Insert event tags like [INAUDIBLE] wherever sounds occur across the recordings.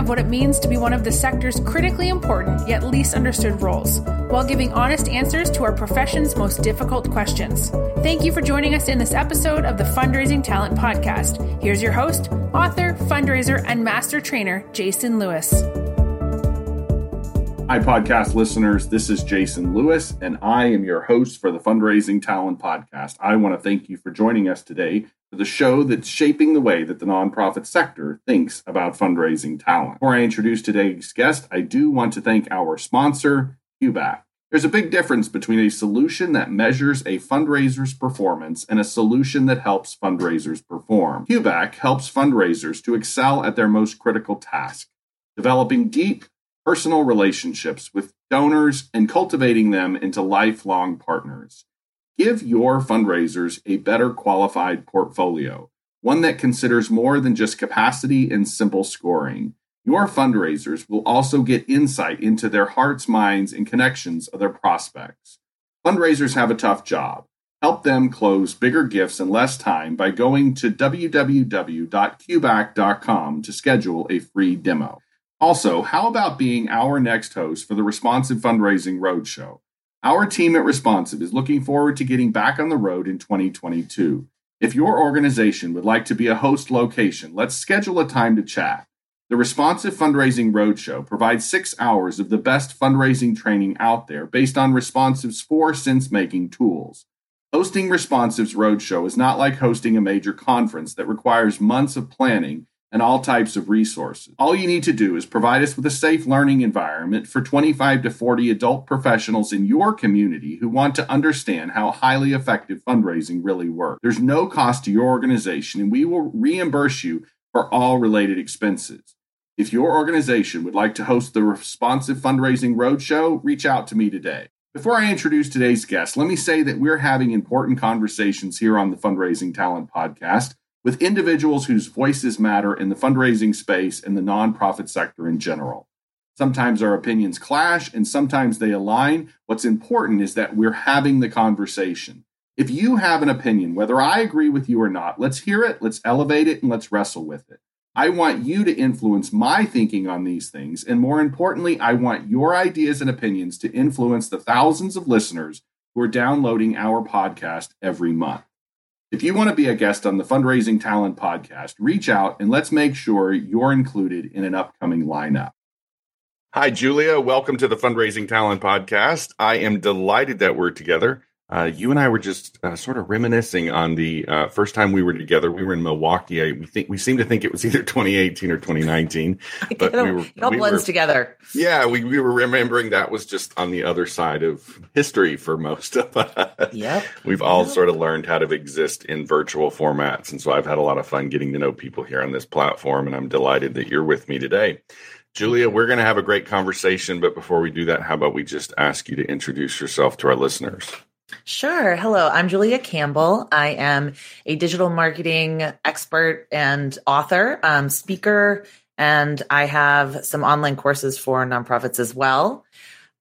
of what it means to be one of the sector's critically important yet least understood roles, while giving honest answers to our profession's most difficult questions. Thank you for joining us in this episode of the Fundraising Talent Podcast. Here's your host, author, fundraiser, and master trainer, Jason Lewis. Hi, podcast listeners. This is Jason Lewis, and I am your host for the Fundraising Talent Podcast. I want to thank you for joining us today the show that's shaping the way that the nonprofit sector thinks about fundraising talent. Before I introduce today's guest, I do want to thank our sponsor, QBAC. There's a big difference between a solution that measures a fundraiser's performance and a solution that helps fundraisers perform. QBAC helps fundraisers to excel at their most critical task, developing deep personal relationships with donors and cultivating them into lifelong partners. Give your fundraisers a better qualified portfolio, one that considers more than just capacity and simple scoring. Your fundraisers will also get insight into their hearts, minds, and connections of their prospects. Fundraisers have a tough job. Help them close bigger gifts in less time by going to www.qbac.com to schedule a free demo. Also, how about being our next host for the Responsive Fundraising Roadshow? Our team at Responsive is looking forward to getting back on the road in 2022. If your organization would like to be a host location, let's schedule a time to chat. The Responsive Fundraising Roadshow provides six hours of the best fundraising training out there based on Responsive's four sense making tools. Hosting Responsive's Roadshow is not like hosting a major conference that requires months of planning and all types of resources. All you need to do is provide us with a safe learning environment for 25 to 40 adult professionals in your community who want to understand how highly effective fundraising really works. There's no cost to your organization, and we will reimburse you for all related expenses. If your organization would like to host the Responsive Fundraising Roadshow, reach out to me today. Before I introduce today's guest, let me say that we're having important conversations here on the Fundraising Talent Podcast with individuals whose voices matter in the fundraising space and the nonprofit sector in general. Sometimes our opinions clash and sometimes they align. What's important is that we're having the conversation. If you have an opinion, whether I agree with you or not, let's hear it, let's elevate it, and let's wrestle with it. I want you to influence my thinking on these things. And more importantly, I want your ideas and opinions to influence the thousands of listeners who are downloading our podcast every month. If you want to be a guest on the Fundraising Talent podcast, reach out and let's make sure you're included in an upcoming lineup. Hi, Julia. Welcome to the Fundraising Talent podcast. I am delighted that we're together. Uh, you and I were just uh, sort of reminiscing on the uh, first time we were together. We were in Milwaukee. I, we think we seem to think it was either [LAUGHS] 2018 or 2019. [LAUGHS] But we were, it all we blends were, together. Yeah, we, we were remembering that was just on the other side of history for most of us. Yep. [LAUGHS] We've all yep. sort of learned how to exist in virtual formats, and so I've had a lot of fun getting to know people here on this platform, and I'm delighted that you're with me today. Julia, we're going to have a great conversation, but before we do that, how about we just ask you to introduce yourself to our listeners? Sure. Hello, I'm Julia Campbell. I am a digital marketing expert and author, um, speaker, and I have some online courses for nonprofits as well.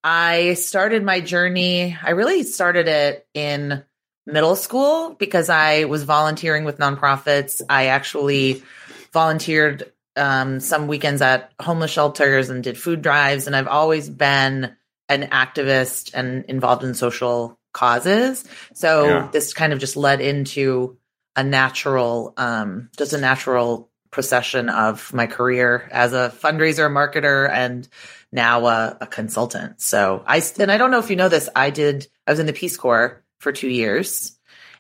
I started my journey, I really started it in middle school because I was volunteering with nonprofits. I actually volunteered um, some weekends at homeless shelters and did food drives, and I've always been an activist and involved in social causes. So yeah. this kind of just led into a natural, um, just a natural procession of my career as a fundraiser, marketer, and now a, a consultant. So I and I don't know if you know this. I did. I was in the Peace Corps for two years.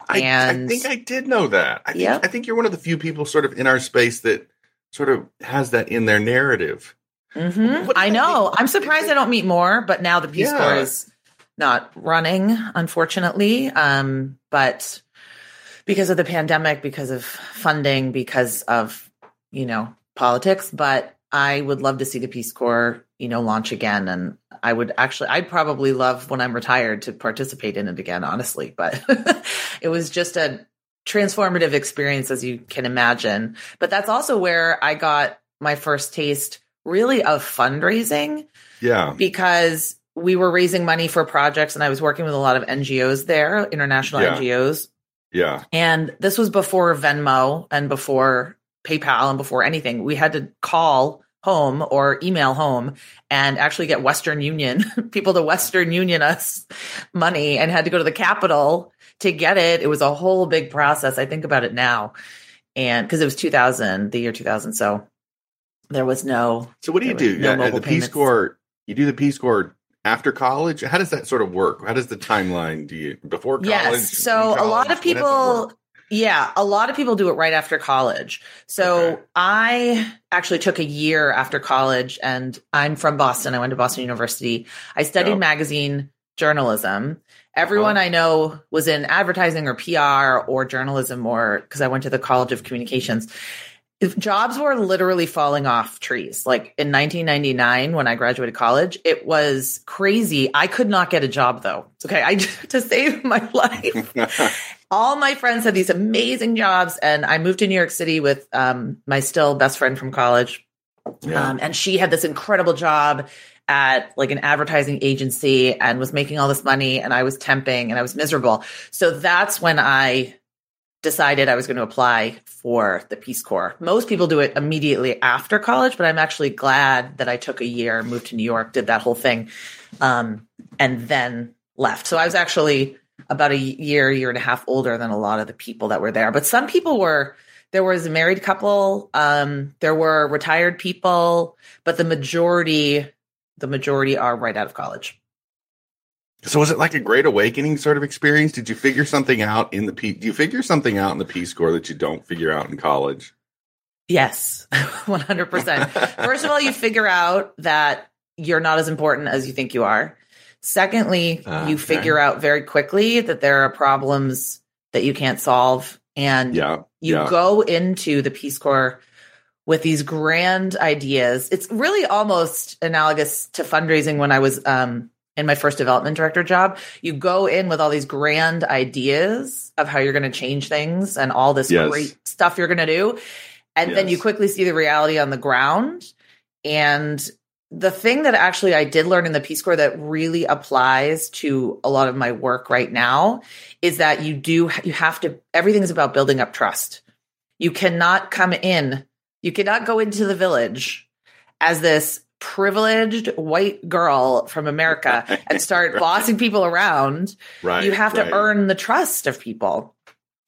I, and I think I did know that. I think, I think you're one of the few people sort of in our space that sort of has that in their narrative. Mm-hmm. I know. I'm surprised I don't meet more, but now the Peace yeah. Corps is not running, unfortunately. Um, but because of the pandemic, because of funding, because of, you know, politics. But I would love to see the Peace Corps, you know, launch again. And I would actually, I'd probably love when I'm retired to participate in it again, honestly. But [LAUGHS] it was just a transformative experience, as you can imagine. But that's also where I got my first taste really of fundraising. Yeah. Because we were raising money for projects and I was working with a lot of NGOs there, international Yeah. NGOs. Yeah. And this was before Venmo and before PayPal and before anything. We had to call home or email home and actually get Western Union, [LAUGHS] people to Western Union us money and had to go to the capital to get it. It was a whole big process. I think about it now. And because it was 2000, the year 2000. So there was no, So what do you do? no Yeah, mobile the Peace. Corps. You do the Peace Corps after college. How does that sort of work? How does the timeline? Do you before college? Yes. So in a lot of What does it people, yeah, a lot of people do it right after college. So Okay. I actually took a year after college and I'm from Boston. I went to Boston University. I studied Yeah. magazine journalism. Everyone Uh-huh. I know was in advertising or PR or journalism or because I went to the College of Communications. If jobs were literally falling off trees. Like in 1999, when I graduated college, it was crazy. I could not get a job though. It's okay. I [LAUGHS] to save my [LAUGHS] life. [LAUGHS] All my friends had these amazing jobs, and I moved to New York City with um, my still best friend from college. yeah. Um, and she had this incredible job at like an advertising agency and was making all this money and I was temping and I was miserable. So that's when I decided I was going to apply for the Peace Corps. Most people do it immediately after college, but I'm actually glad that I took a year, moved to New York, did that whole thing, um, and then left. So I was actually about a year, year and a half older than a lot of the people that were there. But some people were there was a married couple, um, there were retired people, but the majority, the majority are right out of college. So was it like a great awakening sort of experience? Did you figure something out in the P? Do you figure something out in the Peace Corps that you don't figure out in college? Yes, [LAUGHS] 100%. First of all, you figure out that you're not as important as you think you are. Secondly, Ah, you okay. figure out very quickly that there are problems that you can't solve. And Yeah. you yeah. go into the Peace Corps with these grand ideas. It's really almost analogous to fundraising when I was um, in my first development director job. You go in with all these grand ideas of how you're going to change things and all this Yes. great stuff you're going to do. And then you quickly see the reality on the ground. And the thing that actually I did learn in the Peace Corps that really applies to a lot of my work right now is that you do, you have to, everything's about building up trust. You cannot come in, you cannot go into the village as this privileged white girl from America [LAUGHS] and start Right. bossing people around. Right. you have to earn the trust of people.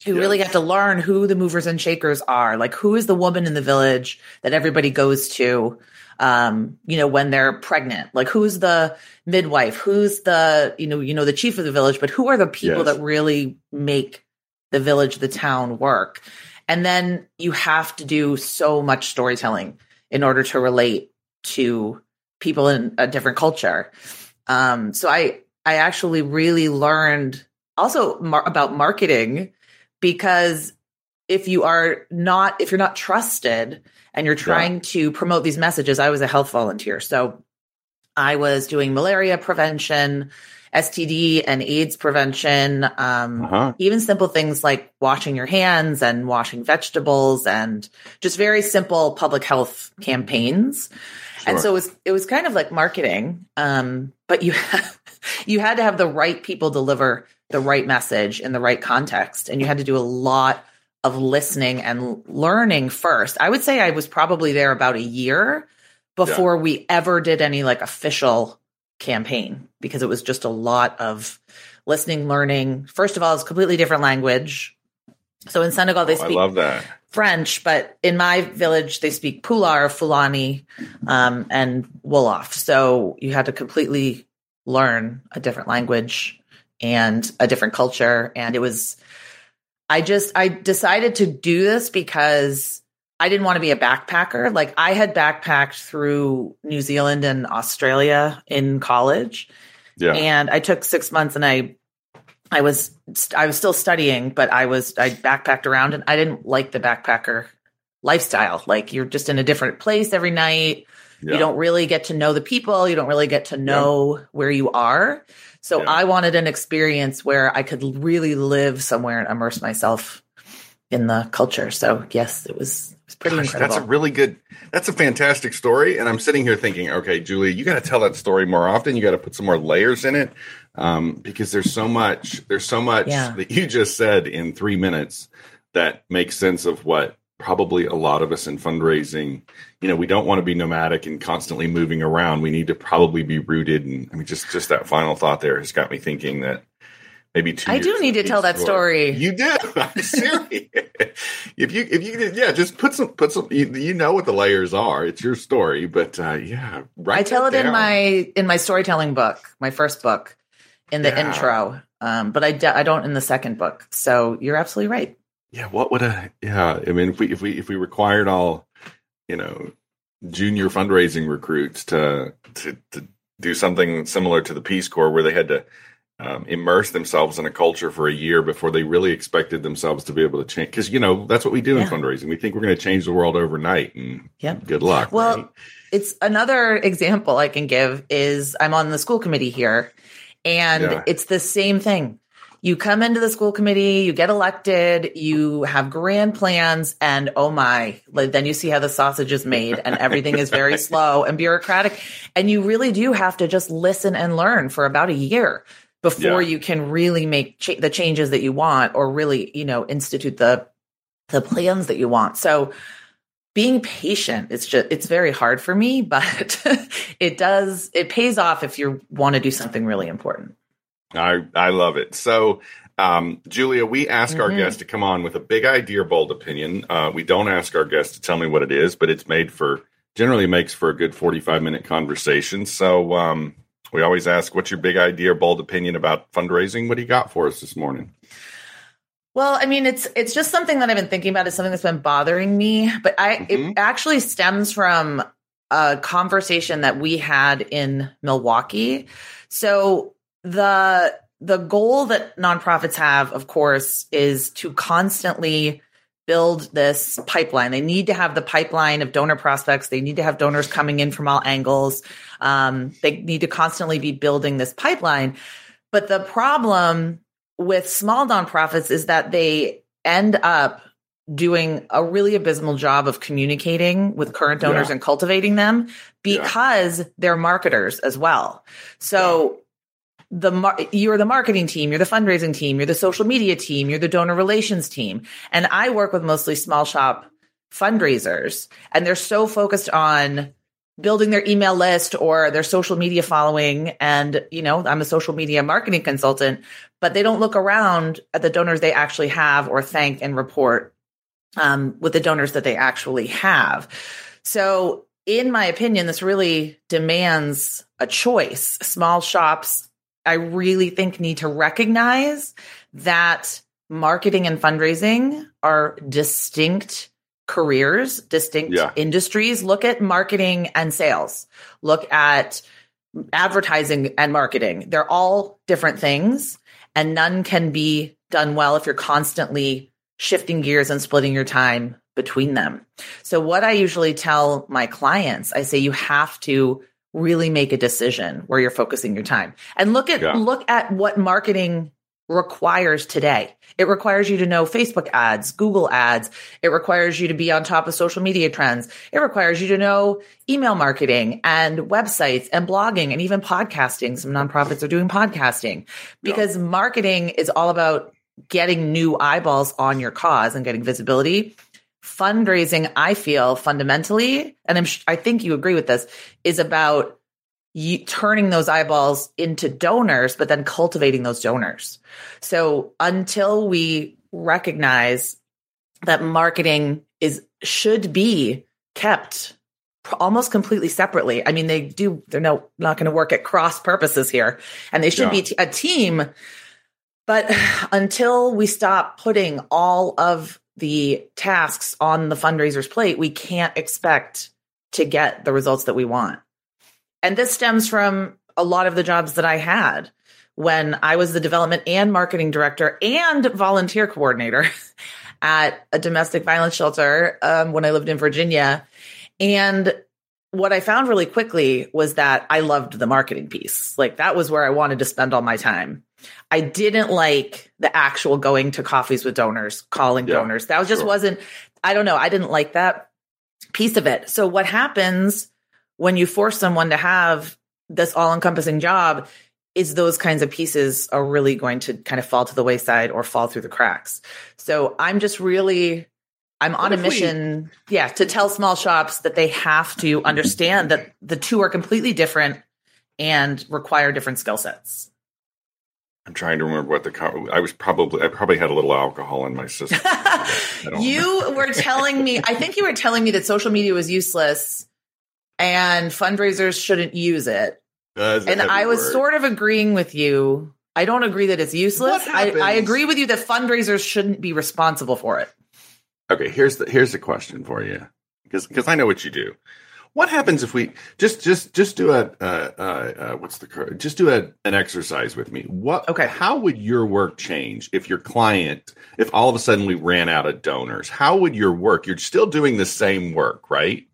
You really have to learn who the movers and shakers are. Like who is the woman in the village that everybody goes to um, you know, when they're pregnant. Like who's the midwife? Who's the, you know, you know, the chief of the village, but who are the people Yes. that really make the village, the town work? And then you have to do so much storytelling in order to relate to people in a different culture. Um, so I I actually really learned also mar- about marketing because if you are not if you're not trusted and you're trying to promote these messages, I was a health volunteer, so I was doing malaria prevention, STD and AIDS prevention, um, Uh-huh. even simple things like washing your hands and washing vegetables and just very simple public health campaigns. And so it was it was kind of like marketing, um, but you [LAUGHS] you had to have the right people deliver the right message in the right context, and you had to do a lot of listening and learning first. I would say I was probably there about a year before we ever did any like official campaign because it was just a lot of listening, learning. First of all, it's completely different language. So in Senegal, they Oh, speak. French, but in my village they speak Pular, Fulani, um, and Wolof. So you had to completely learn a different language and a different culture. And it was, I just, I decided to do this because I didn't want to be a backpacker. Like I had backpacked through New Zealand and Australia in college Yeah. and I took six months and I I was I was still studying, but I was I backpacked around and I didn't like the backpacker lifestyle. Like you're just in a different place every night. Yeah. You don't really get to know the people. You don't really get to know where you are. So Yeah. I wanted an experience where I could really live somewhere and immerse myself in the culture. So yes, it was, it was pretty Gosh, incredible. That's a really good. That's a fantastic story. And I'm sitting here thinking, okay, Julie, you got to tell that story more often. You got to put some more layers in it um, because there's so much. There's so much Yeah. that you just said in three minutes that makes sense of what probably a lot of us in fundraising. You know, we don't want to be nomadic and constantly moving around. We need to probably be rooted. And I mean, just just that final thought there has got me thinking that. Maybe two. I do need to tell that story. You do. [LAUGHS] I'm serious. if you if you yeah, just put some put some. You, you know what the layers are. It's your story, but uh, yeah, right. I tell it that in my in my storytelling book, my first book, in the Yeah. intro. Um, but I, d- I don't in the second book. So you're absolutely right. Yeah, what would a yeah? I mean, if we if we if we required all, you know, junior fundraising recruits to to to do something similar to the Peace Corps, where they had to um, immerse themselves in a culture for a year before they really expected themselves to be able to change. Because you know that's what we do in fundraising. We think we're going to change the world overnight, and Yep. good luck. Well, right? it's another example I can give is I'm on the school committee here, and Yeah. it's the same thing. You come into the school committee, you get elected, you have grand plans, and oh my, like, then you see how the sausage is made, and everything is very [LAUGHS] slow and bureaucratic. And you really do have to just listen and learn for about a year before Yeah. you can really make cha- the changes that you want or really, you know, institute the the plans that you want. So being patient it's just it's very hard for me but [LAUGHS] it does it pays off if you want to do something really important I I love it. So, um, Julia, we ask our Mhm. guests to come on with a big idea, or bold opinion. Uh, we don't ask our guests to tell me what it is, but it's made for generally makes for a good forty-five minute conversation. So, um, we always ask, "What's your big idea, or bold opinion about fundraising?" What do you got for us this morning? Well i mean it's it's just something that i've been thinking about it's something that's been bothering me but i Mhm. it actually stems from a conversation that we had in milwaukee so the the goal that nonprofits have of course is to constantly build this pipeline. They need to have the pipeline of donor prospects. They need to have donors coming in from all angles. Um, they need to constantly be building this pipeline. But the problem with small nonprofits is that they end up doing a really abysmal job of communicating with current donors Yeah. and cultivating them Yeah. because they're marketers as well. So the mar- you're the marketing team, you're the fundraising team, you're the social media team, you're the donor relations team. And I work with mostly small shop fundraisers and they're so focused on building their email list or their social media following and you know, I'm a social media marketing consultant, but they don't look around at the donors they actually have or thank and report um, with the donors that they actually have. So in my opinion, this really demands a choice. Small shops I really think need to recognize that marketing and fundraising are distinct careers, distinct Yeah. industries. Look at marketing and sales. Look at advertising and marketing. They're all different things and none can be done well if you're constantly shifting gears and splitting your time between them. So what I usually tell my clients, I say you have to really make a decision where you're focusing your time. And look at Yeah. look at what marketing requires today. It requires you to know Facebook ads, Google ads. It requires you to be on top of social media trends. It requires you to know email marketing and websites and blogging and even podcasting. Some nonprofits are doing podcasting because marketing is all about getting new eyeballs on your cause and getting visibility. Fundraising, I feel fundamentally, and I'm, I think you agree with this, is about you turning those eyeballs into donors, but then cultivating those donors. So until we recognize that marketing is should be kept almost completely separately. I mean, they do, they're no, not going to work at cross purposes here and they should be Yeah. t- a team. But [SIGHS] until we stop putting all of the tasks on the fundraiser's plate, we can't expect to get the results that we want. And this stems from a lot of the jobs that I had when I was the development and marketing director and volunteer coordinator [LAUGHS] at a domestic violence shelter um, when I lived in Virginia. And what I found really quickly was that I loved the marketing piece. Like that was where I wanted to spend all my time. I didn't like the actual going to coffees with donors, calling Yeah, donors. That just sure. wasn't, I don't know, I didn't like that piece of it. So what happens when you force someone to have this all encompassing job is those kinds of pieces are really going to kind of fall to the wayside or fall through the cracks. So I'm just really I'm on a if we- mission, yeah, to tell small shops that they have to understand that the two are completely different and require different skill sets. I'm trying to remember what the co- I was probably I probably had a little alcohol in my system. [LAUGHS] You were telling me, I think you were telling me that social media was useless and fundraisers shouldn't use it. That's And I was word. sort of agreeing with you. I don't agree that it's useless. I, I agree with you that fundraisers shouldn't be responsible for it. Okay, here's the here's the question for you because because I know what you do. What happens if we just just just do a uh, uh, uh, what's the just do a, an exercise with me? What Okay. How would your work change if your client if all of a sudden we ran out of donors? How would your work? You're still doing the same work, right?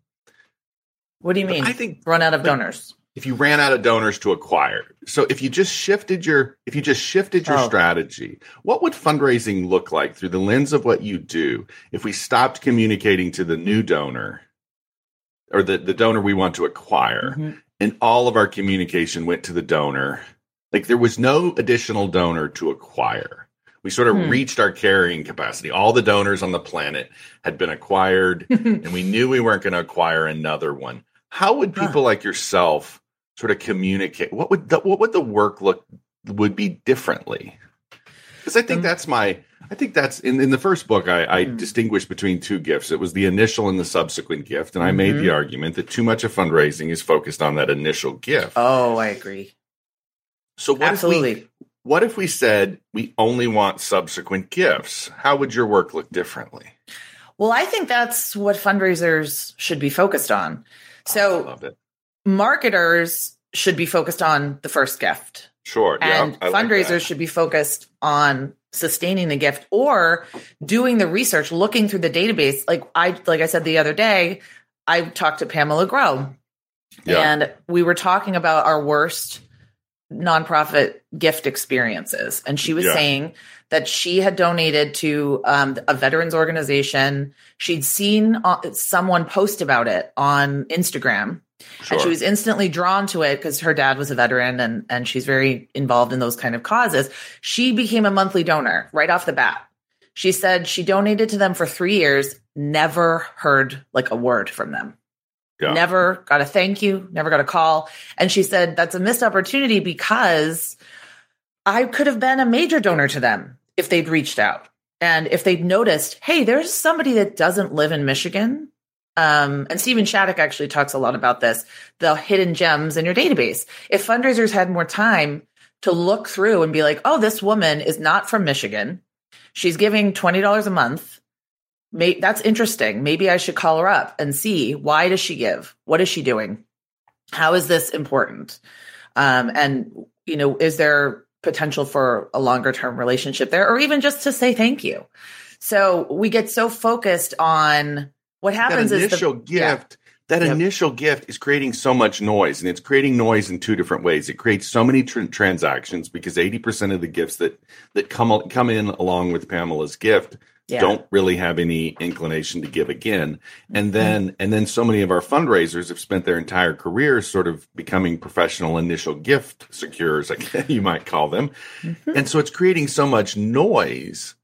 What do you mean? I think run out of donors. if you ran out of donors to acquire. So if you just shifted your if you just shifted your Oh. strategy, what would fundraising look like through the lens of what you do if we stopped communicating to the new donor or the, the donor we want to acquire Mhm. and all of our communication went to the donor? Like there was no additional donor to acquire. We sort of Hmm. reached our carrying capacity. All the donors on the planet had been acquired [LAUGHS] and we knew we weren't going to acquire another one. How would Huh. people like yourself sort of communicate? What would the, what would the work look would be differently? Because I think Um, that's my I think that's in, in the first book I, I Hmm. distinguished between two gifts. It was the initial and the subsequent gift, and I made Mhm. the argument that too much of fundraising is focused on that initial gift. Oh, I agree. so what if we Absolutely. what if we said we only want subsequent gifts? How would your work look differently? Well, I think that's what fundraisers should be focused on. Oh, I So marketers should be focused on the first gift. Sure, yeah, and like fundraisers that. should be focused on sustaining the gift or doing the research looking through the database like i like i said the other day i talked to pamela grow Yeah. and we were talking about our worst nonprofit gift experiences and she was Yeah. saying that she had donated to um, a veterans organization she'd seen uh, someone post about it on instagram and she was instantly drawn to it because her dad was a veteran and and she's very involved in those kind of causes. She became a monthly donor right off the bat. She said she donated to them for three years, never heard like a word from them. Yeah. Never got a thank you, never got a call. And she said that's a missed opportunity because I could have been a major donor to them if they'd reached out. And if they'd noticed, hey, there's somebody that doesn't live in Michigan um, and Steven Shattuck actually talks a lot about this the hidden gems in your database. If fundraisers had more time to look through and be like, oh, this woman is not from Michigan. She's giving $20 a month. May- that's interesting. Maybe I should call her up and see why does she give? What is she doing? How is this important? Um, and, you know, is there potential for a longer term relationship there or even just to say thank you? So we get so focused on what happens that is initial the, yeah. gift that Yep. initial gift is creating so much noise and it's creating noise in two different ways it creates so many tr- transactions because 80% of the gifts that that come come in along with pamela's gift Yeah. don't really have any inclination to give again Mm-hmm. and then and then so many of our fundraisers have spent their entire careers sort of becoming professional initial gift securers like [LAUGHS] you might call them Mhm. and so it's creating so much noise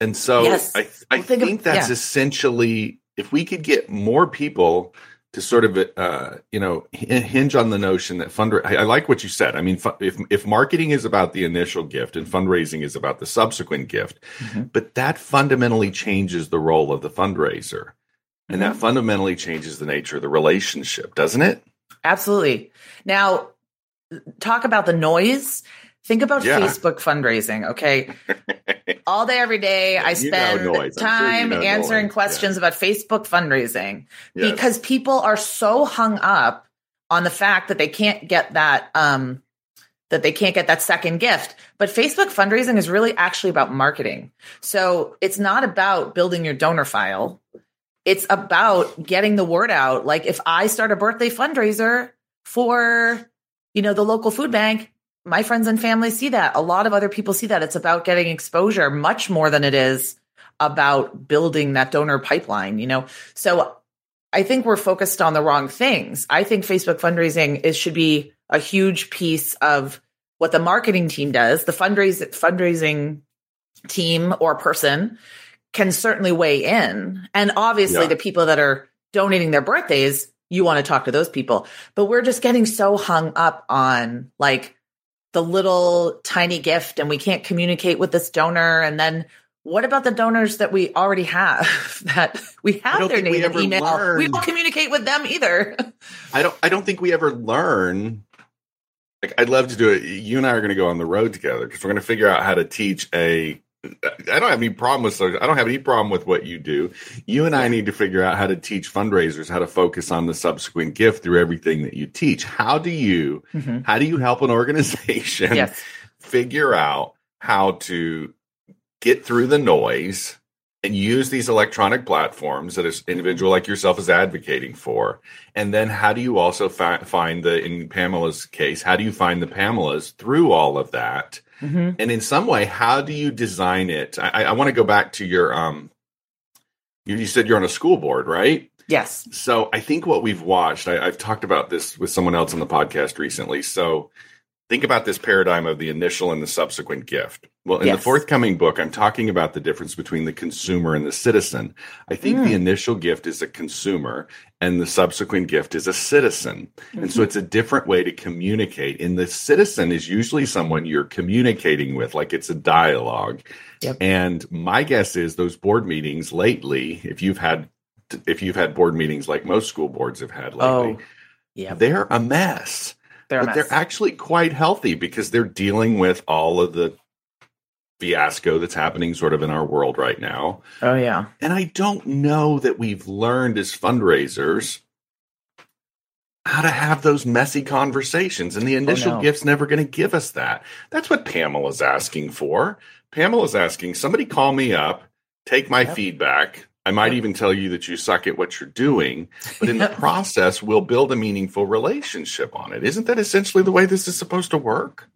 and so Yes. i, I Well, think think, of- that's yeah. essentially if we could get more people to sort of uh, you know hinge on the notion that fund I, I like what you said i mean if if marketing is about the initial gift and fundraising is about the subsequent gift Mhm. but that fundamentally changes the role of the fundraiser and that Mhm. fundamentally changes the nature of the relationship doesn't it Absolutely. Now, talk about the noise. Think about Yeah. Facebook fundraising. Okay. [LAUGHS] All day, every day, I You know spend sure you time know answering noise. questions about Facebook fundraising Yes. because people are so hung up on the fact that they can't get that um that they can't get that second gift. But Facebook fundraising is really actually about marketing. So it's not about building your donor file. It's about getting the word out. Like if I start a birthday fundraiser for, you know, the local food bank, my friends and family see that. A lot of other people see that. It's about getting exposure much more than it is about building that donor pipeline, you know? So I think we're focused on the wrong things. I think Facebook fundraising is should be a huge piece of what the marketing team does. The fundraise, fundraising team or person can certainly weigh in. And obviously Yeah. the people that are donating their birthdays, you want to talk to those people. But we're just getting so hung up on like the little tiny gift and we can't communicate with this donor and then what about the donors that we already have [LAUGHS] that we have their we name and email we don't communicate with them either I don't I don't think we ever learn. Like I'd love to do it. You and I are going to go on the road together because we're going to figure out how to teach a. I don't have any problem with social. I don't have any problem with what you do. You and I need to figure out how to teach fundraisers how to focus on the subsequent gift through everything that you teach. How do you mm-hmm. how do you help an organization yes [LAUGHS] figure out how to get through the noise and use these electronic platforms that an individual like yourself is advocating for and then how do you also fi- find the in pamela's case how do you find the pamelas through all of that Mhm. and in some way how do you design it i, I want to go back to your um you, you said you're on a school board right yes so I think what we've watched, I, I've talked about this with someone else on the podcast recently. So think about this paradigm of the initial and the subsequent gift. Well, in the forthcoming book, I'm talking about the difference between the consumer and the citizen. I think the Mm. initial gift is a consumer and the subsequent gift is a citizen. And so it's a different way to communicate. And the citizen is usually someone you're communicating with, like it's a dialogue. Yep. And my guess is those board meetings lately, if you've had if you've had board meetings like most school boards have had lately, oh yeah they're a mess. they're a but mess. they're actually quite healthy because they're dealing with all of the fiasco that's happening sort of in our world right now. oh yeah And I don't know that we've learned as fundraisers how to have those messy conversations. And the oh, initial no. gift's never going to give us that. That's what Pamela's asking for. Pamela's asking somebody call me up, take my Yep. feedback. I might Yep. even tell you that you suck at what you're doing, but in the [LAUGHS] process, we'll build a meaningful relationship on it. Isn't that essentially the way this is supposed to work?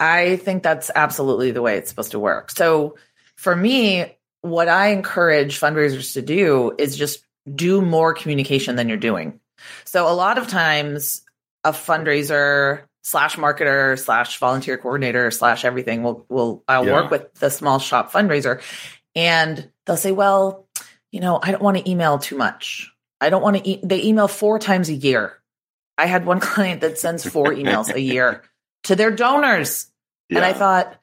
I think that's absolutely the way it's supposed to work. So for me, what I encourage fundraisers to do is just do more communication than you're doing. So a lot of times a fundraiser slash marketer slash volunteer coordinator slash everything will will I'll Yeah. work with the small shop fundraiser and they'll say, well, you know, I don't want to email too much. I don't want to e- they email four times a year. I had one [LAUGHS] client that sends four emails a year to their donors. And I thought,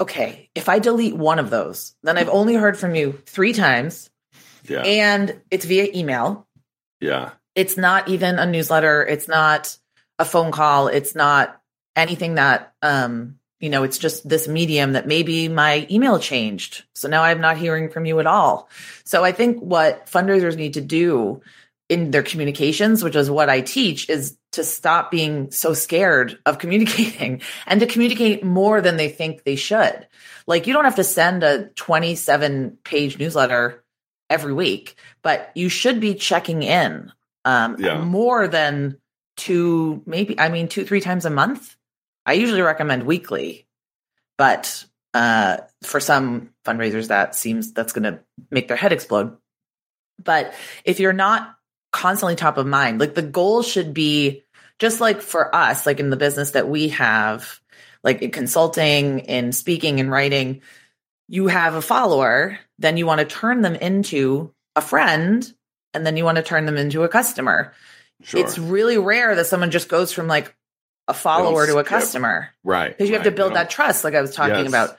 okay, if I delete one of those, then I've only heard from you three times yeah, and it's via email. yeah, It's not even a newsletter. It's not a phone call. It's not anything that, um, you know, it's just this medium that maybe my email changed. So now I'm not hearing from you at all. So I think what fundraisers need to do in their communications, which is what I teach, is to stop being so scared of communicating [LAUGHS] and to communicate more than they think they should. Like you don't have to send a 27 page newsletter every week, but you should be checking in um, Yeah. more than two, maybe, I mean, two, three times a month. I usually recommend weekly, but uh, for some fundraisers, that seems that's going to make their head explode. But if you're not constantly top of mind, like the goal should be just like for us, like in the business that we have, like in consulting, in speaking and writing, you have a follower, then you want to turn them into a friend, and then you want to turn them into a customer. sure. It's really rare that someone just goes from like a follower to a customer right. because you have to build that trust, like I was talking Yes. about.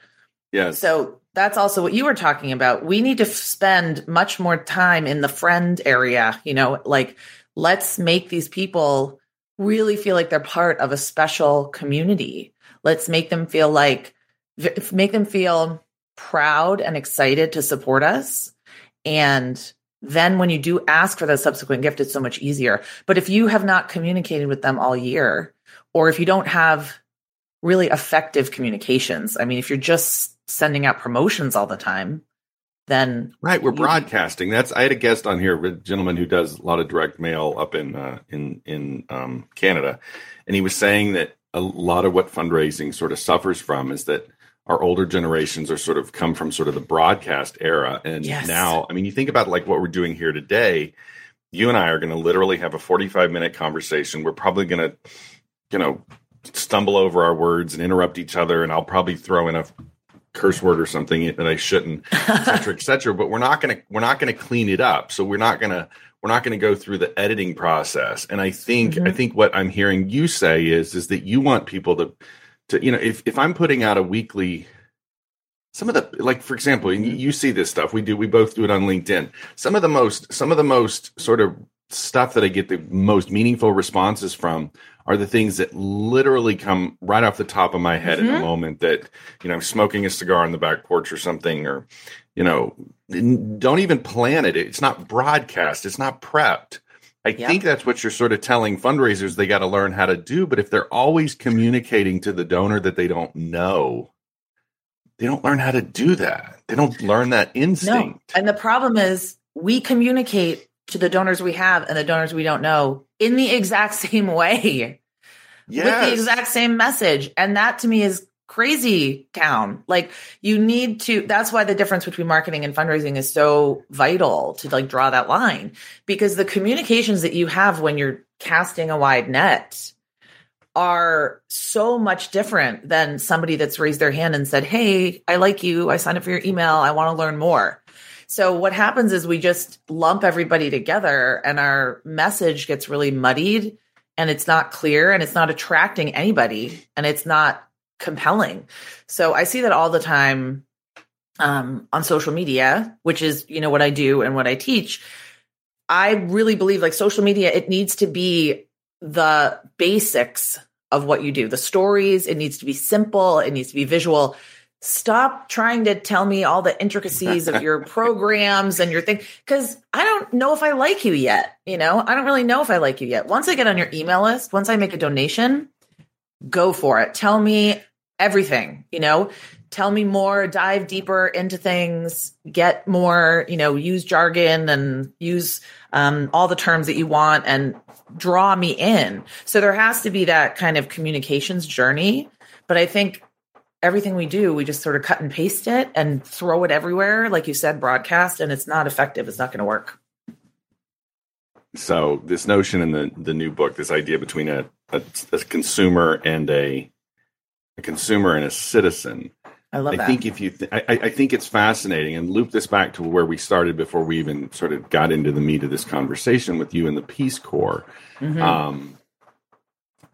Yes. So that's also what you were talking about. We need to spend much more time in the friend area, you know, like let's make these people really feel like they're part of a special community. Let's make them feel like, make them feel proud and excited to support us. And then when you do ask for the subsequent gift, it's so much easier. But if you have not communicated with them all year, or if you don't have really effective communications. I mean, if you're just sending out promotions all the time, then right, we're broadcasting. That's I had a guest on here, a gentleman who does a lot of direct mail up in uh, in in um, Canada, and he was saying that a lot of what fundraising sort of suffers from is that our older generations are sort of come from sort of the broadcast era, and Yes. now, I mean, you think about like what we're doing here today. You and I are going to literally have a forty-five minute conversation. We're probably going to, you know, stumble over our words and interrupt each other, and I'll probably throw in a curse word or something that I shouldn't, et cetera, et [LAUGHS] cetera. But we're not going to we're not going to clean it up. So we're not going to we're not going to go through the editing process. And I think I Mhm. think what I'm hearing you say is is that you want people to to you know if if I'm putting out a weekly some of the like for example and you, you see this stuff we do we both do it on linkedin some of the most some of the most sort of stuff that i get the most meaningful responses from are the things that literally come right off the top of my head in a mm-hmm. moment that you know i'm smoking a cigar on the back porch or something or you know don't even plan it it's not broadcast it's not prepped I Yep. think that's what you're sort of telling fundraisers they got to learn how to do. But if they're always communicating to the donor that they don't know, they don't learn how to do that. They don't learn that no. instinct. And the problem is we communicate to the donors we have and the donors we don't know in the [LAUGHS] exact same way. with the exact same message. And that to me is crazy town. Like you need to that's why the difference between marketing and fundraising is so vital to like draw that line because the communications that you have when you're casting a wide net are so much different than somebody that's raised their hand and said, "Hey, I like you. I signed up for your email. I want to learn more." So what happens is we just lump everybody together and our message gets really muddied and it's not clear and it's not attracting anybody and it's not compelling. So I see that all the time um, on social media, which is, you know, what I do and what I teach. I really believe like social media, it needs to be the basics of what you do, the stories. It needs to be simple. It needs to be visual. Stop trying to tell me all the intricacies of your [LAUGHS] programs and your thing because I don't know if I like you yet. You know, I don't really know if I like you yet. Once I get on your email list, once I make a donation, go for it. Tell me everything, you know, tell me more, dive deeper into things, get more, you know, use jargon and use um, all the terms that you want and draw me in. So there has to be that kind of communications journey. But I think everything we do, we just sort of cut and paste it and throw it everywhere, like you said, broadcast, and it's not effective. It's not going to work. So this notion in the the new book, this idea between a a, a consumer and a a consumer and a citizen. I love I that. think if you, th- I, I think it's fascinating, and loop this back to where we started before we even sort of got into the meat of this conversation with you and the Peace Corps. Mhm. Um,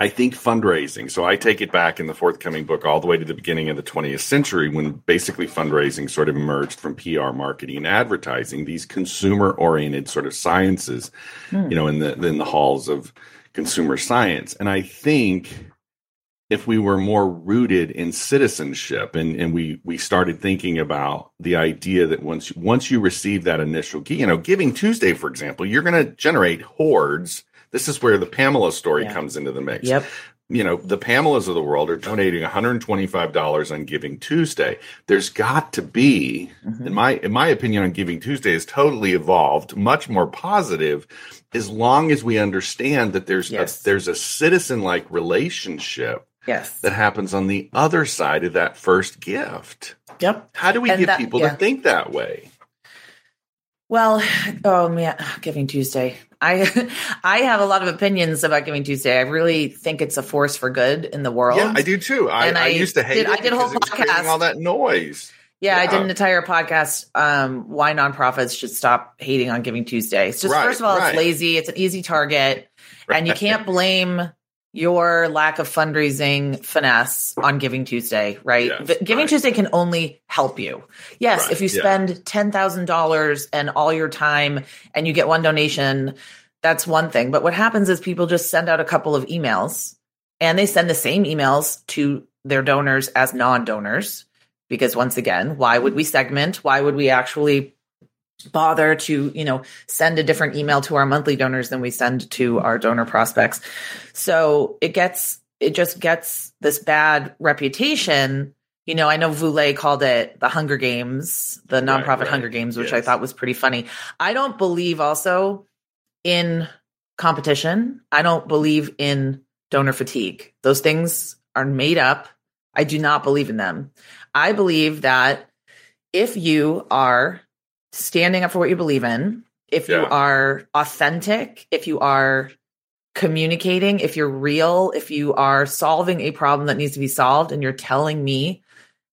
I think fundraising. So I take it back in the forthcoming book all the way to the beginning of the 20th century when basically fundraising sort of emerged from PR marketing and advertising, these consumer oriented sort of sciences, Hmm. you know, in the in the halls of consumer science. And I think if we were more rooted in citizenship and, and we we started thinking about the idea that once once you receive that initial you know giving tuesday for example you're going to generate hordes this is where the pamela story Yeah. comes into the mix Yep. you know the pamelas of the world are donating $125 on giving tuesday there's got to be Mhm. in my in my opinion on giving tuesday is totally evolved much more positive as long as we understand that there's Yes. a, there's a citizen like relationship Yes. that happens on the other side of that first gift. Yep. How do we And get that- people yeah. to think that way? Well, [SIGHS] oh man, Giving Tuesday. I [LAUGHS] I have a lot of opinions about Giving Tuesday. I really think it's a force for good in the world. Yeah, I do too. I, And I, I used to hate did- it I did a whole podcast. all that noise. Yeah, I did an entire podcast. Um, why nonprofits should stop hating on Giving Tuesday. It's just Right, first of all, right. it's lazy. It's an easy target, and you can't blame your lack of fundraising finesse on Giving Tuesday, right? Yes, Giving right. Tuesday can only help you. Yes, Right, if you yeah. spend ten thousand dollars and all your time, and you get one donation, that's one thing. But what happens is people just send out a couple of emails, and they send the same emails to their donors as non-donors because once again why would we segment why would we actually bother to you know send a different email to our monthly donors than we send to our donor prospects so it gets it just gets this bad reputation. You know, I know Vu Le called it the Hunger Games, the nonprofit Right, right. Hunger Games, which I thought was pretty funny. I don't believe also in competition. I don't believe in donor fatigue. Those things are made up. I do not believe in them. I believe that if you are standing up for what you believe in, if you are authentic, if you are communicating, if you're real, if you are solving a problem that needs to be solved and you're telling me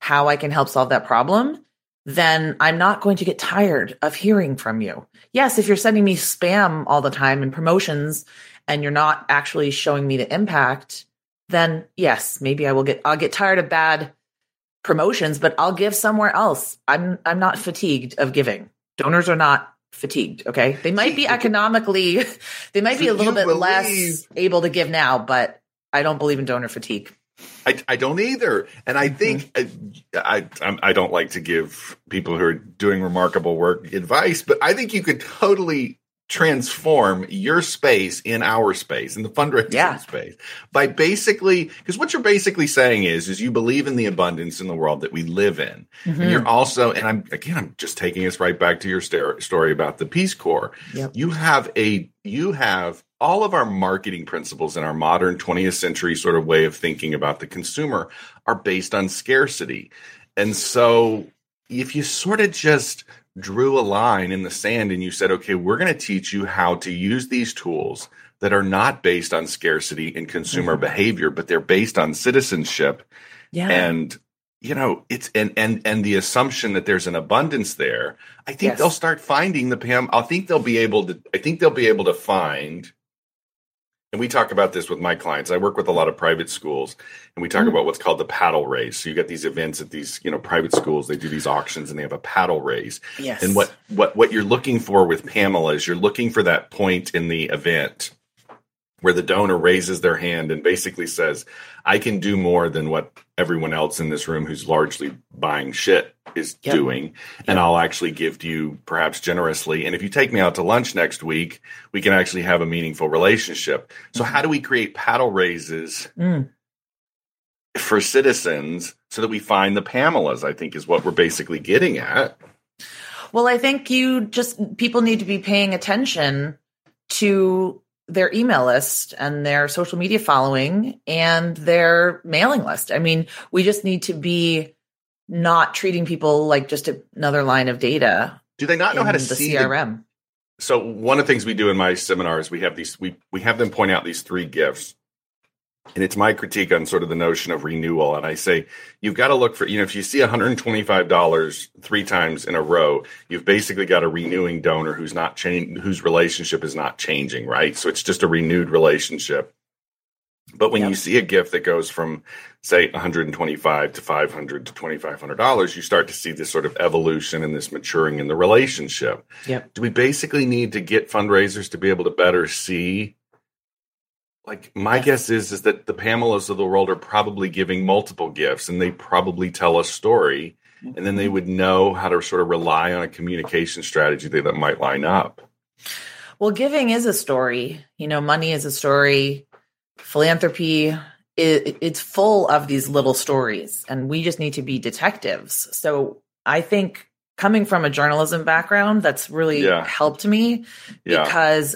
how I can help solve that problem, then I'm not going to get tired of hearing from you. Yes, if you're sending me spam all the time and promotions and you're not actually showing me the impact, then yes, maybe I will get I'll get tired of bad promotions, but I'll give somewhere else. I'm I'm not fatigued of giving. Donors are not fatigued, okay? They might be economically [LAUGHS] they might be a little bit less able to give now, but I don't believe in donor fatigue. I, I don't either, and I think Mm-hmm. I, I I don't like to give people who are doing remarkable work advice, but I think you could totally transform your space in our space in the fundraising Yeah. space by basically because what you're basically saying is is you believe in the abundance in the world that we live in Mm-hmm. and you're also and i'm again i'm just taking us right back to your story about the peace corps Yep. you have a you have all of our marketing principles in our modern 20th century sort of way of thinking about the consumer are based on scarcity and so if you sort of just drew a line in the sand and you said okay we're going to teach you how to use these tools that are not based on scarcity and consumer Mhm. behavior but they're based on citizenship Yeah. and you know it's and and and the assumption that there's an abundance there i think Yes. they'll start finding the pam i think they'll be able to i think they'll be able to find and we talk about this with my clients. I work with a lot of private schools and we talk Mm. about what's called the paddle raise. So you get these events at these you know private schools. They do these auctions and they have a paddle raise. Yes. and what what what you're looking for with Pamela is you're looking for that point in the event where the donor raises their hand and basically says, "I can do more than what everyone else in this room who's largely buying shit is Yep. doing, and Yep. I'll actually give to you perhaps generously. And if you take me out to lunch next week, we can actually have a meaningful relationship. So how do we create paddle raises?" Mm. For citizens, so that we find the Pamelas, I think is what we're basically getting at. Well, I think you just people need to be paying attention to their email list and their social media following and their mailing list. I mean, we just need to be not treating people like just another line of data Do they not know how to the see the CRM. so one of the things we do in my seminars we have these we we have them point out these three gifts and it's my critique on sort of the notion of renewal and i say you've got to look for you know if you see $125 three times in a row you've basically got a renewing donor who's not changing whose relationship is not changing right so it's just a renewed relationship but when Yep. you see a gift that goes from say 125 to 500 to 2500 dollars you start to see this sort of evolution and this maturing in the relationship Yep. do we basically need to get fundraisers to be able to better see like my guess is is that the pamelas of the world are probably giving multiple gifts and they probably tell a story and then they mm-hmm. would know how to sort of rely on a communication strategy that, that might line up Well, giving is a story. You know, money is a story. Philanthropy, it, it's full of these little stories, and we just need to be detectives. So I think coming from a journalism background, that's really Yeah. helped me yeah because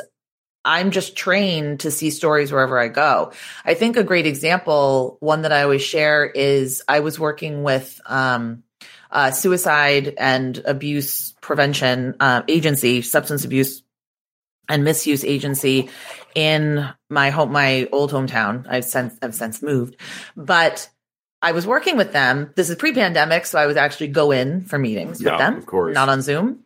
I'm just trained to see stories wherever I go. I think a great example, one that I always share, is I was working with um, a suicide and abuse prevention uh, agency, substance abuse and misuse agency in my home, my old hometown. I've since I've since moved, but I was working with them. This is pre-pandemic, so I was actually go in for meetings Yeah, with them, of course. not on Zoom.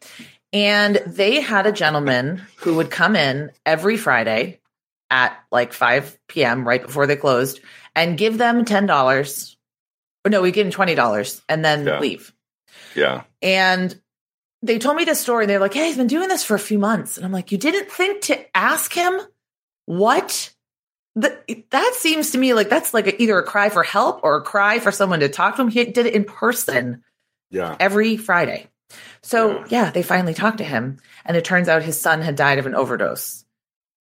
And they had a gentleman who would come in every Friday at like 5 p.m. right before they closed and give them $10. Or oh, no, we give them $20 and then Yeah. leave. yeah And they told me this story. And they're like, hey, he's been doing this for a few months. And I'm like, you didn't think to ask him what? The, that seems to me like that's like a, either a cry for help or a cry for someone to talk to him. He did it in person yeah every Friday. So Yeah. yeah, they finally talked to him, and it turns out his son had died of an overdose.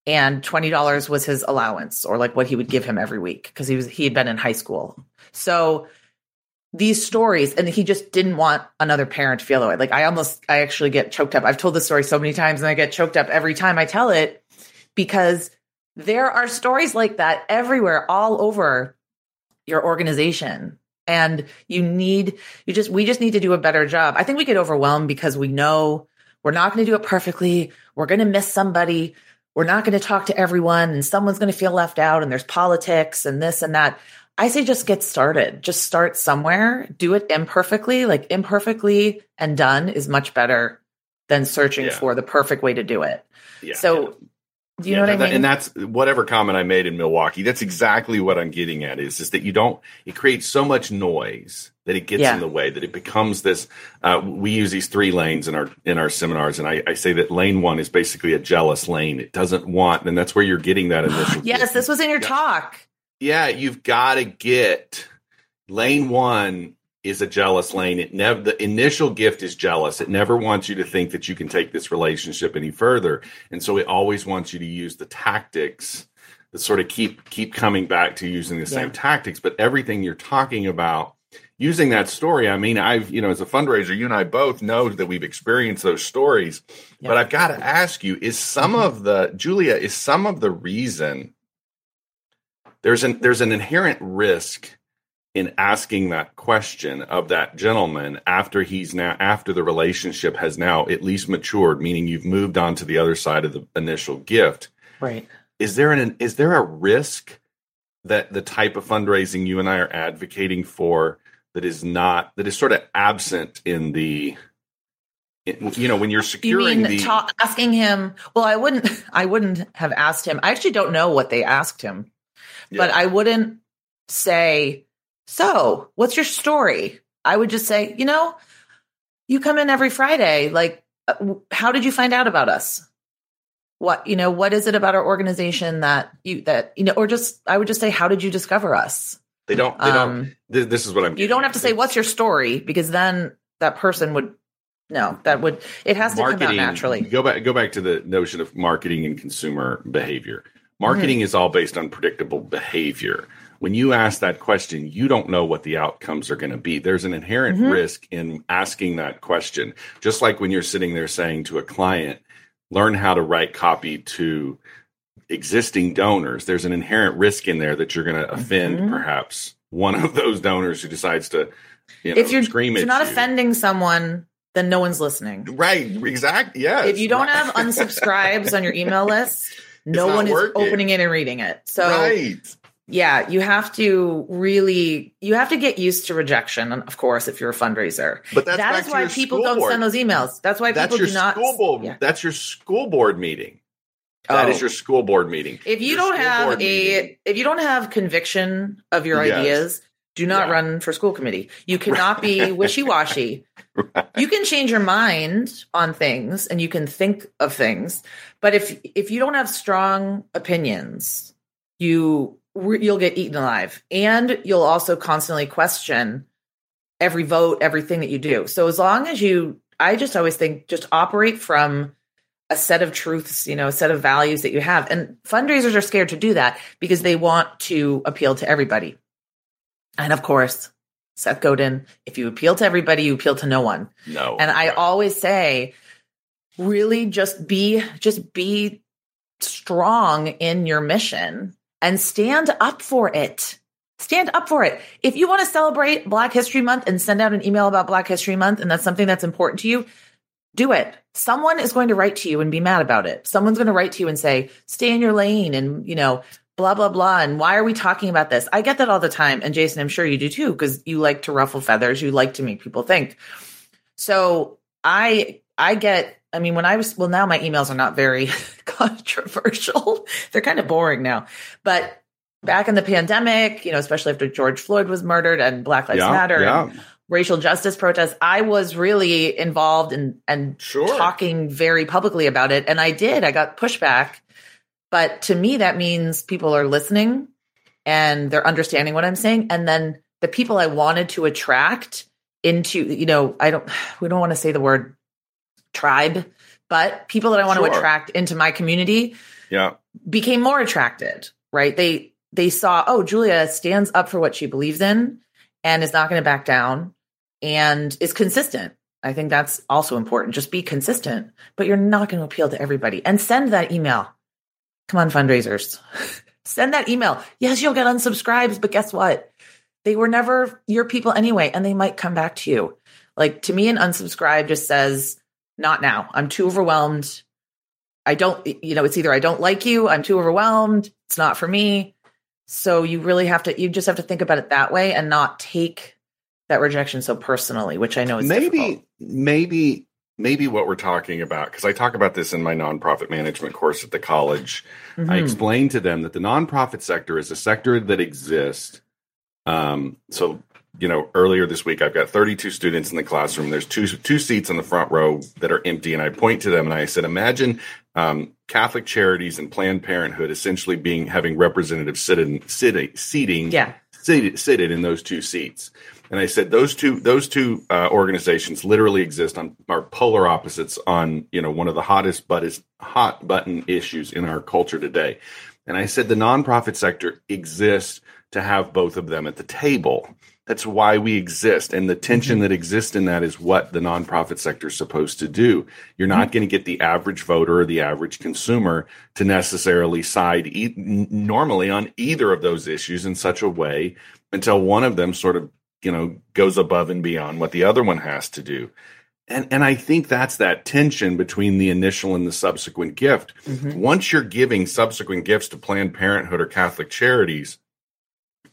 and $20 was his allowance or like what he would give him every week because he was he had been in high school. So these stories and he just didn't want another parent to feel that way. Like I almost I actually get choked up. I've told this story so many times and I get choked up every time I tell it because there are stories like that everywhere all over your organization and you need you just we just need to do a better job. I think we get overwhelmed because we know we're not going to do it perfectly. We're going to miss somebody. We're not going to talk to everyone and someone's going to feel left out and there's politics and this and that. I say just get started. Just start somewhere. Do it imperfectly. Like imperfectly and done is much better than searching Yeah. for the perfect way to do it. Yeah. So do you Yeah, know what I mean? And that's whatever comment I made in Milwaukee. That's exactly what I'm getting at. Is is that you don't? It creates so much noise that it gets Yeah. in the way that it becomes this. Uh, we use these three lanes in our in our seminars, and I, I say that lane one is basically a jealous lane. It doesn't want, and that's where you're getting that [GASPS] initial. yes, this was in your Yeah. talk. yeah, you've got to get lane one is a jealous lane. It never the initial gift is jealous. It never wants you to think that you can take this relationship any further, and so it always wants you to use the tactics that sort of keep keep coming back to using the same tactics. But everything you're talking about. Using that story, I mean, I've, you know, as a fundraiser, you and I both know that we've experienced those stories. Yeah. But I've got to ask you, is some mm-hmm. of the, Julia, is some of the reason there's an there's an inherent risk in asking that question of that gentleman after he's now after the relationship has now at least matured meaning you've moved on to the other side of the initial gift Right. is there an is there a risk that the type of fundraising you and I are advocating for that is not that is sort of absent in the in- you know when you're You securing mean the ta- asking him? Well, I wouldn't. [LAUGHS] I wouldn't have asked him. I actually don't know what they asked him, but I wouldn't say. So, what's your story? I would just say, you know, you come in every Friday. Like, uh, how did you find out about us? What you know? What is it about our organization that you that you know? Or just, I would just say, how did you discover us? they don't they don't Um, this is what I'm you don't have to say what's your story because then that person would. No, that would. It has to come out naturally. Go back. Go back to the notion of marketing and consumer behavior. Marketing Mm-hmm. is all based on predictable behavior. When you ask that question, you don't know what the outcomes are going to be. There's an inherent Mhm. risk in asking that question. Just like when you're sitting there saying to a client, "Learn how to write copy to existing donors." There's an inherent risk in there that you're going to offend Mhm. perhaps one of those donors who decides to, you know, if you're, scream if you're not you. offending someone, then no one's listening. Right, exactly. Yes. if you don't right. have unsubscribes on your email list, no one is working. opening it and reading it. So right. yeah, you have to really you have to get used to rejection, and of course, if you're a fundraiser. But that's That is why people don't board. send those emails. That's why That's people do not school board. Yeah. That's your school board meeting. That is Oh. your school board meeting. If you Your don't have a meeting. if you don't have conviction of your Yes. ideas, do not Yeah. run for school committee. You cannot be [LAUGHS] wishy-washy. You can change your mind on things and you can think of things, but if if you don't have strong opinions, you you'll get eaten alive and you'll also constantly question every vote, everything that you do. So as long as you I just always think just operate from a set of truths, you know, a set of values that you have. And fundraisers are scared to do that because they want to appeal to everybody. And of course, Seth Godin, if you appeal to everybody, you appeal to no one. no. And I always say, really just be, just be strong in your mission and stand up for it. Stand up for it. If you want to celebrate Black History Month and send out an email about Black History Month and that's something that's important to you, do it. Someone is going to write to you and be mad about it. Someone's going to write to you and say, stay in your lane and, you know, blah, blah, blah. And why are we talking about this? I get that all the time. And Jason, I'm sure you do too, because you like to ruffle feathers. You like to make people think. So I, I get, I mean, when I was, well, now my emails are not very [LAUGHS] controversial. They're kind of boring now, but back in the pandemic, you know, especially after George Floyd was murdered and Black Lives yeah, Matter Yeah. and racial justice protests, I was really involved in and Sure. talking very publicly about it. And I did. I got pushback. But to me, that means people are listening and they're understanding what I'm saying. And then the people I wanted to attract into, you know, I don't, [SIGHS] we don't want to say the word tribe, but people that I want to attract into my community Yeah. became more attracted, right? They they saw, oh, Julia stands up for what she believes in and is not going to back down and is consistent. I think that's also important. Just be consistent, but you're not going to appeal to everybody. And send that email. Come on, fundraisers. [LAUGHS] send that email. Yes, you'll get unsubscribes, but guess what? They were never your people anyway, and they might come back to you. Like to me, an unsubscribe just says, not now. I'm too overwhelmed. I don't, you know, it's either I don't like you, I'm too overwhelmed, it's not for me. So you really have to, you just have to think about it that way and not take that rejection so personally, which I know is maybe, difficult. maybe, maybe what we're talking about, because I talk about this in my nonprofit management course at the college. Mm-hmm. I explain to them that the nonprofit sector is a sector that exists. Um, so you know, earlier this week, I've got 32 students in the classroom. There's two two seats in the front row that are empty, and I point to them and I said, imagine um, Catholic Charities and Planned Parenthood essentially being having representatives sitting sitting seating Yeah. seated, seated in those two seats. And I said those two those two uh, organizations literally exist on are polar opposites on you know one of the hottest but is hot button issues in our culture today. And I said the nonprofit sector exists to have both of them at the table. That's why we exist. And the tension that exists in that is what the nonprofit sector is supposed to do. You're not going to get the average voter or the average consumer to necessarily side e- normally on either of those issues in such a way until one of them sort of, you know, goes above and beyond what the other one has to do. And, and I think that's that tension between the initial and the subsequent gift. Mhm. Once you're giving subsequent gifts to Planned Parenthood or Catholic charities,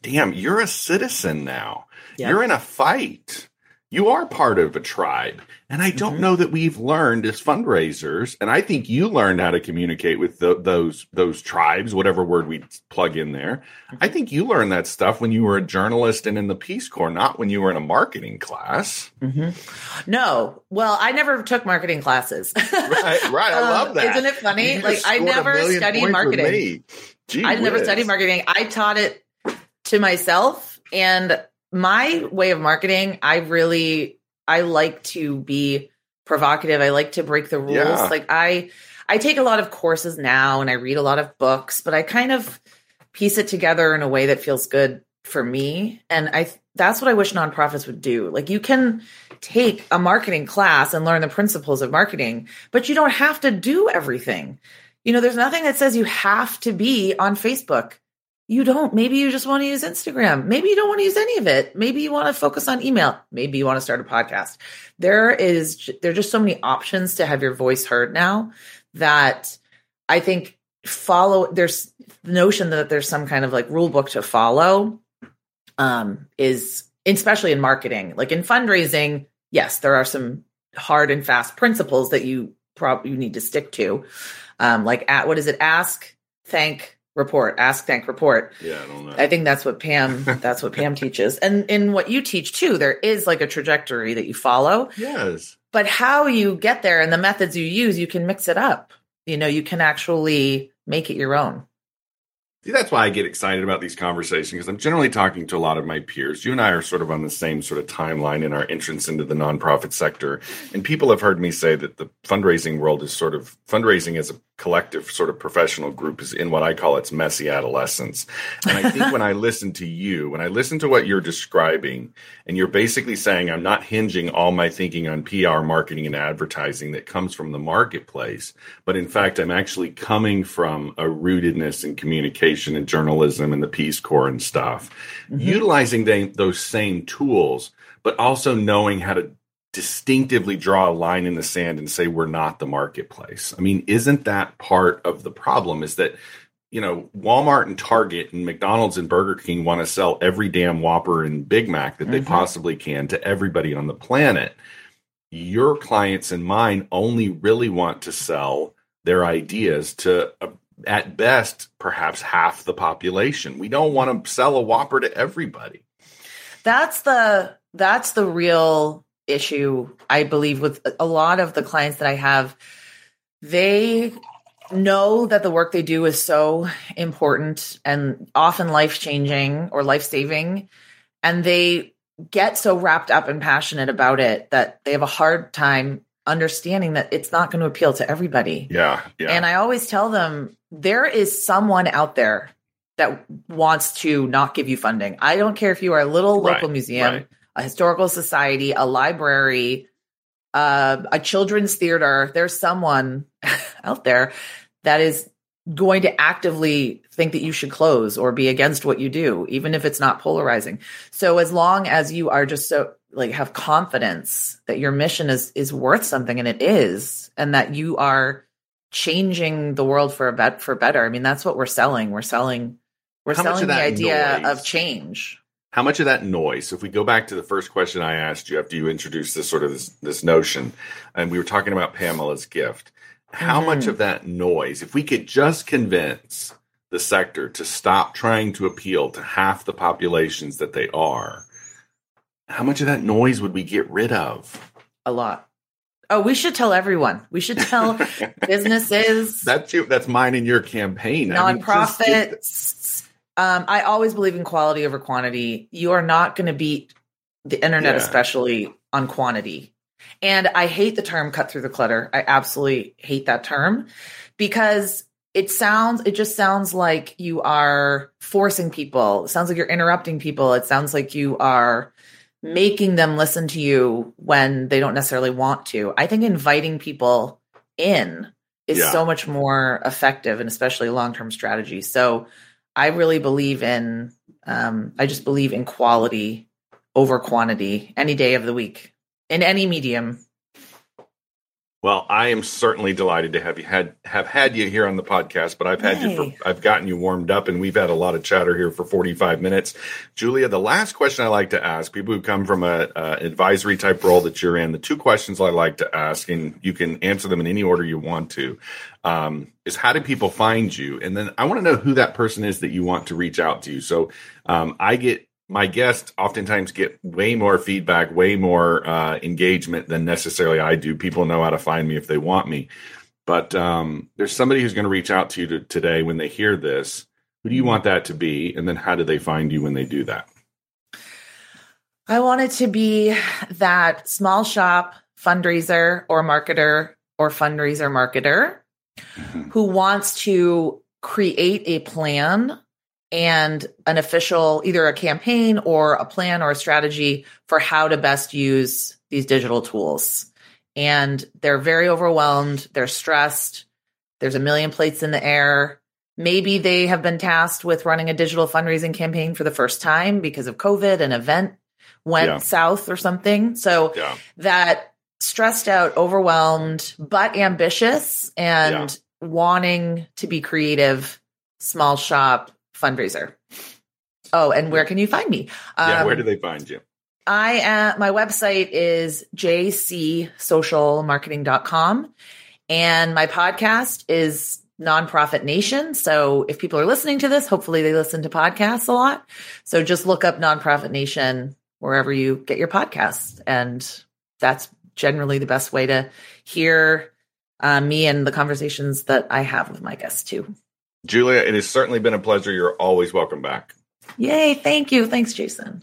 damn, you're a citizen now. You're in a fight. You are part of a tribe. And I don't Mhm. know that we've learned as fundraisers, and I think you learned how to communicate with tho- those those tribes, whatever word we plug in there. I think you learned that stuff when you were a journalist and in the Peace Corps, not when you were in a marketing class. Mhm. No, well, I never took marketing classes. [LAUGHS] Right, right. I Um, love that. Isn't it funny? Like I never studied marketing. Gee I never studied marketing. I taught it to myself and my way of marketing, I really I like to be provocative. I like to break the rules. Yeah. Like I I take a lot of courses now and I read a lot of books, but I kind of piece it together in a way that feels good for me and I that's what I wish nonprofits would do. Like you can take a marketing class and learn the principles of marketing, but you don't have to do everything. You know, there's nothing that says you have to be on Facebook. You don't. Maybe you just want to use Instagram. Maybe you don't want to use any of it. Maybe you want to focus on email. Maybe you want to start a podcast. There is there are just so many options to have your voice heard now that I think follow there's the notion that there's some kind of like rule book to follow um is especially in marketing. Like in fundraising, yes, there are some hard and fast principles that you probably you need to stick to. Um like at what is it ask, thank, report, ask, thank, report. Yeah, I don't know. I think that's what Pam [LAUGHS] that's what Pam teaches. And in what you teach too, there is like a trajectory that you follow, yes. but how you get there and the methods you use, you can mix it up. You know, you can actually make it your own. See, that's why I get excited about these conversations because I'm generally talking to a lot of my peers. You and I are sort of on the same sort of timeline in our entrance into the nonprofit sector. And people have heard me say that the fundraising world is sort of fundraising as a collective sort of professional group is in what I call its messy adolescence. And I think when I listen to you, when I listen to what you're describing, and you're basically saying, I'm not hinging all my thinking on PR, marketing, and advertising that comes from the marketplace, but in fact, I'm actually coming from a rootedness in communication and journalism and the Peace Corps and stuff, mm-hmm. utilizing they, those same tools, but also knowing how to distinctively draw a line in the sand and say we're not the marketplace. I mean, isn't that part of the problem is that you know, Walmart and Target and McDonald's and Burger King want to sell every damn Whopper and Big Mac that they Mhm. possibly can to everybody on the planet. Your clients and mine only really want to sell their ideas to, uh, at best, perhaps half the population. We don't want to sell a Whopper to everybody. That's the that's the real issue I believe with a lot of the clients that I have. They know that the work they do is so important and often life changing or life saving and they get so wrapped up and passionate about it that they have a hard time understanding that it's not going to appeal to everybody. Yeah. Yeah. And I always tell them there is someone out there that wants to not give you funding. I don't care if you are a little Right, local museum, right. A historical society, a library, uh, a children's theater. There's someone [LAUGHS] out there that is going to actively think that you should close or be against what you do, even if it's not polarizing. So as long as you are just so like have confidence that your mission is is worth something and it is, and that you are changing the world for a bet for better. I mean, that's what we're selling. We're selling we're How selling the idea noise- of change. How much of that noise so if we go back to the first question i asked you after you introduced this sort of this, this notion and we were talking about pamela's gift how Mhm. much of that noise if we could just convince the sector to stop trying to appeal to half the populations that they are how much of that noise would we get rid of A lot. Oh, we should tell everyone. We should tell [LAUGHS] businesses, that's you that's mine in your campaign I mean, just nonprofits. Um, I always believe in quality over quantity. You are not going to beat the internet, Yeah. especially on quantity. And I hate the term cut through the clutter. I absolutely hate that term because it sounds, it just sounds like you are forcing people. It sounds like you're interrupting people. It sounds like you are making them listen to you when they don't necessarily want to. I think inviting people in is Yeah. so much more effective and especially long term strategy. So I really believe in, um, I just believe in quality over quantity any day of the week in any medium. Well, I am certainly delighted to have you had have had you here on the podcast, but I've had you for I've gotten you warmed up and we've had a lot of chatter here for 45 minutes. Julia, the last question I like to ask people who come from a, a advisory type role that you're in, the two questions I like to ask, and you can answer them in any order you want to, um, is how do people find you? And then I want to know who that person is that you want to reach out to. So um, I get my guests oftentimes get way more feedback, way more uh, engagement than necessarily I do. People know how to find me if they want me. But um, there's somebody who's going to reach out to you to, today when they hear this. Who do you want that to be? And then how do they find you when they do that? I want it to be that small shop fundraiser or marketer or fundraiser marketer who wants to create a plan and an official, either a campaign or a plan or a strategy for how to best use these digital tools. And they're very overwhelmed, they're stressed, there's a million plates in the air. Maybe they have been tasked with running a digital fundraising campaign for the first time because of COVID, an event went Yeah. south or something. So Yeah. that stressed out, overwhelmed, but ambitious and wanting to be creative, small shop fundraiser. Oh, and where can you find me? yeah. Um, Where do they find you? I am, my website is jcsocialmarketing.com and my podcast is Nonprofit Nation. So if people are listening to this, hopefully they listen to podcasts a lot. So just look up Nonprofit Nation wherever you get your podcasts. And that's generally the best way to hear uh, me and the conversations that I have with my guests too. Julia, it has certainly been a pleasure. You're always welcome back. Yay. Thank you. Thanks, Jason.